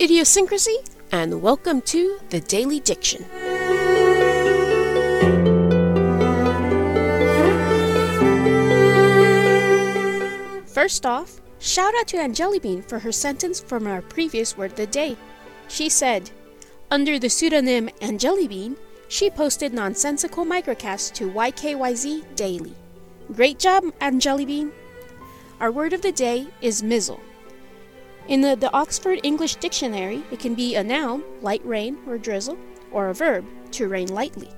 idiosyncrasy, and welcome to the Daily Diction. First off, shout out to Angelibean for her sentence from our previous word of the day. She said, under the pseudonym Angelibean, she posted nonsensical microcasts to YKYZ daily. Great job, Angelibean! Our word of the day is mizzle. In the, the Oxford English Dictionary, it can be a noun, light rain or drizzle, or a verb, to rain lightly.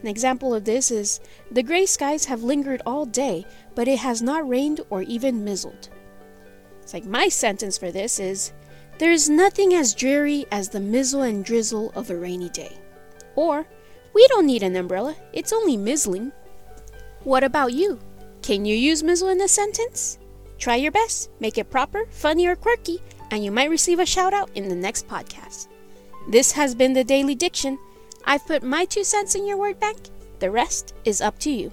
An example of this is The gray skies have lingered all day, but it has not rained or even mizzled. It's like my sentence for this is There is nothing as dreary as the mizzle and drizzle of a rainy day. Or, We don't need an umbrella, it's only mizzling. What about you? Can you use mizzle in a sentence? Try your best, make it proper, funny, or quirky, and you might receive a shout out in the next podcast. This has been the Daily Diction. I've put my two cents in your word bank. The rest is up to you.